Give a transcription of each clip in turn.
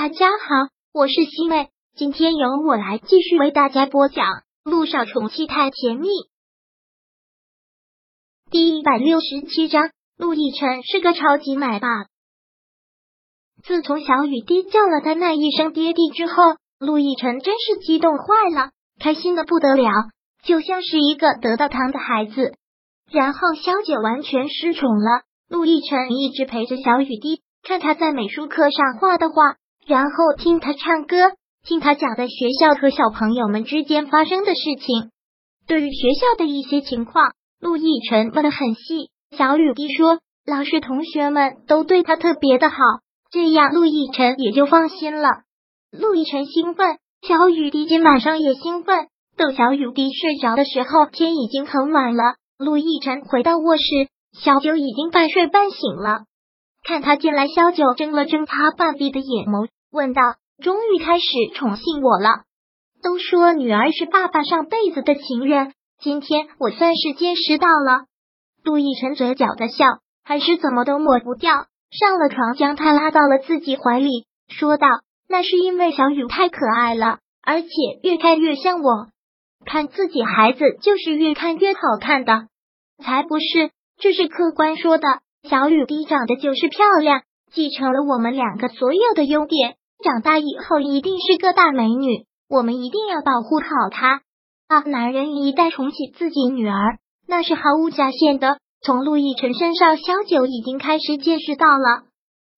大家好，我是西妹，今天由我来继续为大家播讲《陆少宠妻太甜蜜》第一百六十七章。陆亦辰是个超级奶爸。自从小雨滴叫了他那一声爹地之后，陆亦辰真是激动坏了，开心的不得了，就像是一个得到糖的孩子。然后萧九完全失宠了，陆亦辰一直陪着小雨滴，看他在美术课上画的画。然后听他唱歌，听他讲在学校和小朋友们之间发生的事情。对于学校的一些情况，陆亦辰问的很细。小雨滴说，老师同学们都对他特别的好，这样陆亦辰也就放心了。陆亦辰兴奋，小雨滴今晚上也兴奋。等小雨滴睡着的时候，天已经很晚了。陆亦辰回到卧室，小九已经半睡半醒了。看他进来，小九睁了睁他半闭的眼眸。问道：“终于开始宠幸我了。都说女儿是爸爸上辈子的情人，今天我算是见识到了。”陆亦辰嘴角的笑还是怎么都抹不掉，上了床将他拉到了自己怀里，说道：“那是因为小雨太可爱了，而且越看越像我。看自己孩子就是越看越好看的，才不是，这是客观说的。小雨滴长得就是漂亮。”继承了我们两个所有的优点，长大以后一定是个大美女。我们一定要保护好她。啊，男人一旦宠起自己女儿，那是毫无假限的。从陆亦辰身上，萧九已经开始见识到了。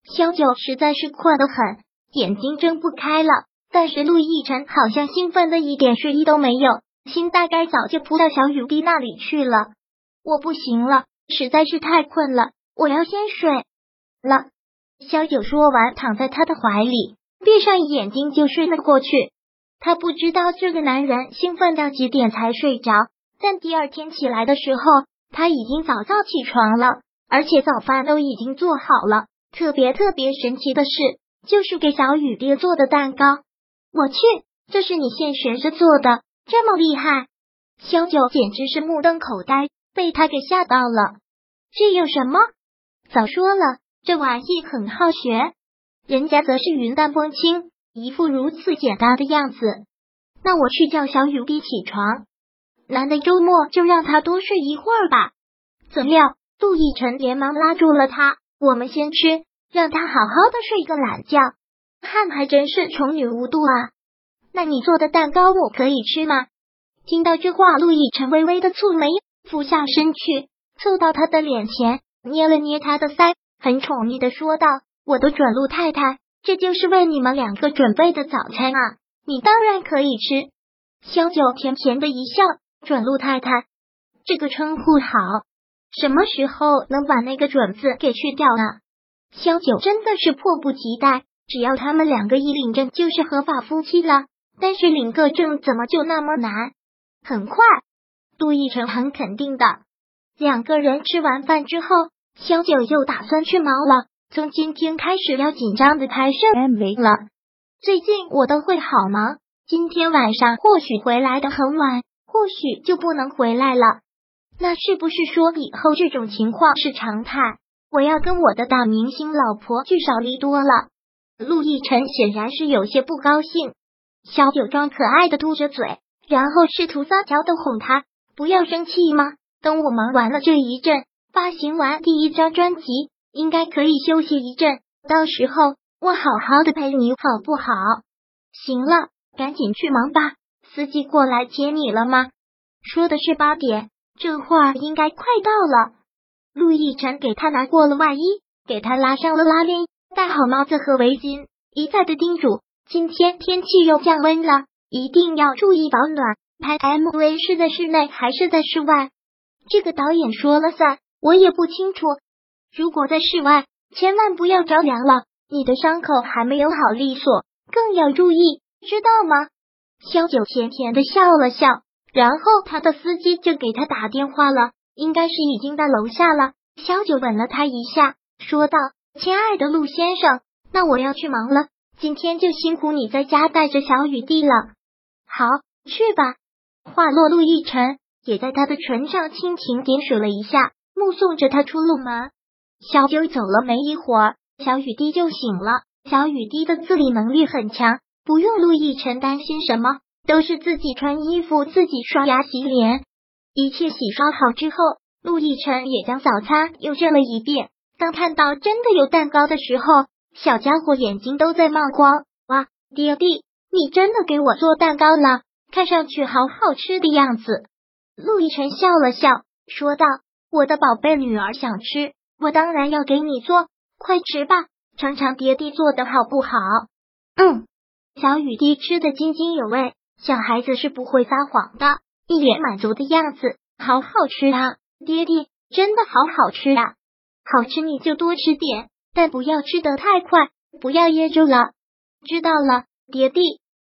萧九实在是困得很，眼睛睁不开了。但是陆亦辰好像兴奋的一点睡意都没有，心大概早就扑到小雨滴那里去了。我不行了，实在是太困了，我要先睡了。小九说完，躺在他的怀里，闭上眼睛就睡了过去。他不知道这个男人兴奋到几点才睡着，但第二天起来的时候，他已经早早起床了，而且早饭都已经做好了。特别特别神奇的是，就是给小雨爹做的蛋糕。我去，这是你现学着做的，这么厉害！小九简直是目瞪口呆，被他给吓到了。这有什么？早说了。这玩意很好学，人家则是云淡风轻，一副如此简单的样子。那我去叫小雨滴起床，难得周末就让他多睡一会儿吧。怎料杜奕晨连忙拉住了他：“我们先吃，让他好好的睡个懒觉。”汉还真是宠女无度啊！那你做的蛋糕我可以吃吗？听到这话，陆亦辰微微的蹙眉，俯下身去，凑到他的脸前，捏了捏他的腮。很宠溺的说道：“我的准陆太太，这就是为你们两个准备的早餐啊！你当然可以吃。”萧九甜甜的一笑：“准陆太太这个称呼好，什么时候能把那个准字给去掉呢？”萧九真的是迫不及待，只要他们两个一领证，就是合法夫妻了。但是领个证怎么就那么难？很快，杜奕晨很肯定的，两个人吃完饭之后。萧九又打算去忙了，从今天开始要紧张的拍摄 MV 了。最近我都会好忙，今天晚上或许回来的很晚，或许就不能回来了。那是不是说以后这种情况是常态？我要跟我的大明星老婆聚少离多了。陆亦辰显然是有些不高兴，小九装可爱的嘟着嘴，然后试图撒娇的哄他不要生气吗？等我忙完了这一阵。发行完第一张专辑，应该可以休息一阵。到时候我好好的陪你，好不好？行了，赶紧去忙吧。司机过来接你了吗？说的是八点，这会儿应该快到了。陆亦辰给他拿过了外衣，给他拉上了拉链，戴好帽子和围巾，一再的叮嘱：今天天气又降温了，一定要注意保暖。拍 MV 是在室内还是在室外？这个导演说了算。我也不清楚。如果在室外，千万不要着凉了，你的伤口还没有好利索，更要注意，知道吗？萧九甜甜的笑了笑，然后他的司机就给他打电话了，应该是已经在楼下了。萧九吻了他一下，说道：“亲爱的陆先生，那我要去忙了，今天就辛苦你在家带着小雨滴了。好，去吧。”话落，陆亦辰也在他的唇上轻轻点水了一下。目送着他出了门，小九走了没一会儿，小雨滴就醒了。小雨滴的自理能力很强，不用陆亦辰担心什么，都是自己穿衣服、自己刷牙、洗脸。一切洗刷好之后，陆亦辰也将早餐又热了一遍。当看到真的有蛋糕的时候，小家伙眼睛都在冒光。哇，爹地，你真的给我做蛋糕了，看上去好好吃的样子。陆亦辰笑了笑，说道：“我的宝贝女儿想吃，我当然要给你做，快吃吧。”尝尝爹地做的好不好？嗯，小雨滴吃的津津有味。小孩子是不会撒谎的，一脸满足的样子，好好吃啊！爹地真的好好吃啊！好吃你就多吃点，但不要吃得太快，不要噎住了。知道了，爹地。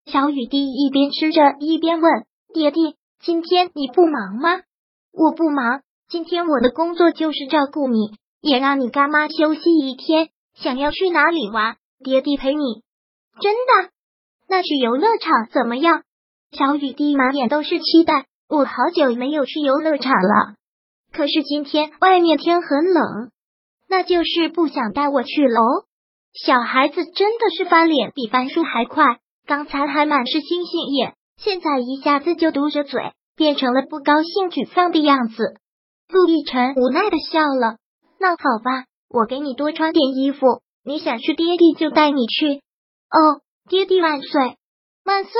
小雨滴一边吃着一边问：“爹地，今天你不忙吗？”“我不忙，今天我的工作就是照顾你，也让你干妈休息一天。”想要去哪里玩？爹地陪你。真的？那去游乐场怎么样？小雨滴满眼都是期待。我好久没有去游乐场了，可是今天外面天很冷，那就是不想带我去喽。小孩子真的是翻脸比翻书还快，刚才还满是星星眼，现在一下子就嘟着嘴，变成了不高兴、沮丧的样子。陆亦辰无奈的笑了。那好吧。我给你多穿点衣服，你想去，爹地就带你去。哦，爹地万岁，万岁！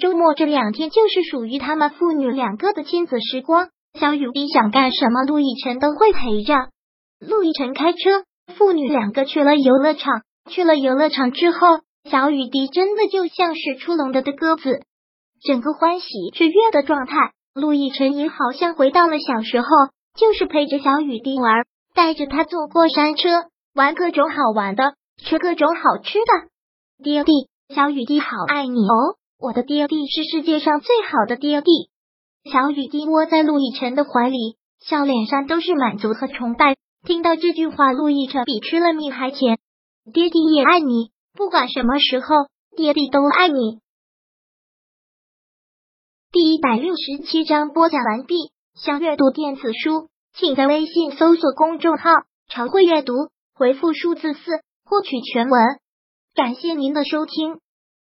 周末这两天就是属于他们父女两个的亲子时光。小雨滴想干什么，陆亦辰都会陪着。陆亦辰开车，父女两个去了游乐场。去了游乐场之后，小雨滴真的就像是出笼的的鸽子，整个欢喜雀跃的状态。陆亦辰也好像回到了小时候，就是陪着小雨滴玩。带着他坐过山车，玩各种好玩的，吃各种好吃的。爹地，小雨滴好爱你哦！我的爹地是世界上最好的爹地。小雨滴窝在陆亦辰的怀里，笑脸上都是满足和崇拜。听到这句话，陆亦辰比吃了蜜还甜。爹地也爱你，不管什么时候，爹地都爱你。第一百六十七章播讲完毕。想阅读电子书。请在微信搜索公众号“常会阅读”，回复数字四获取全文。感谢您的收听。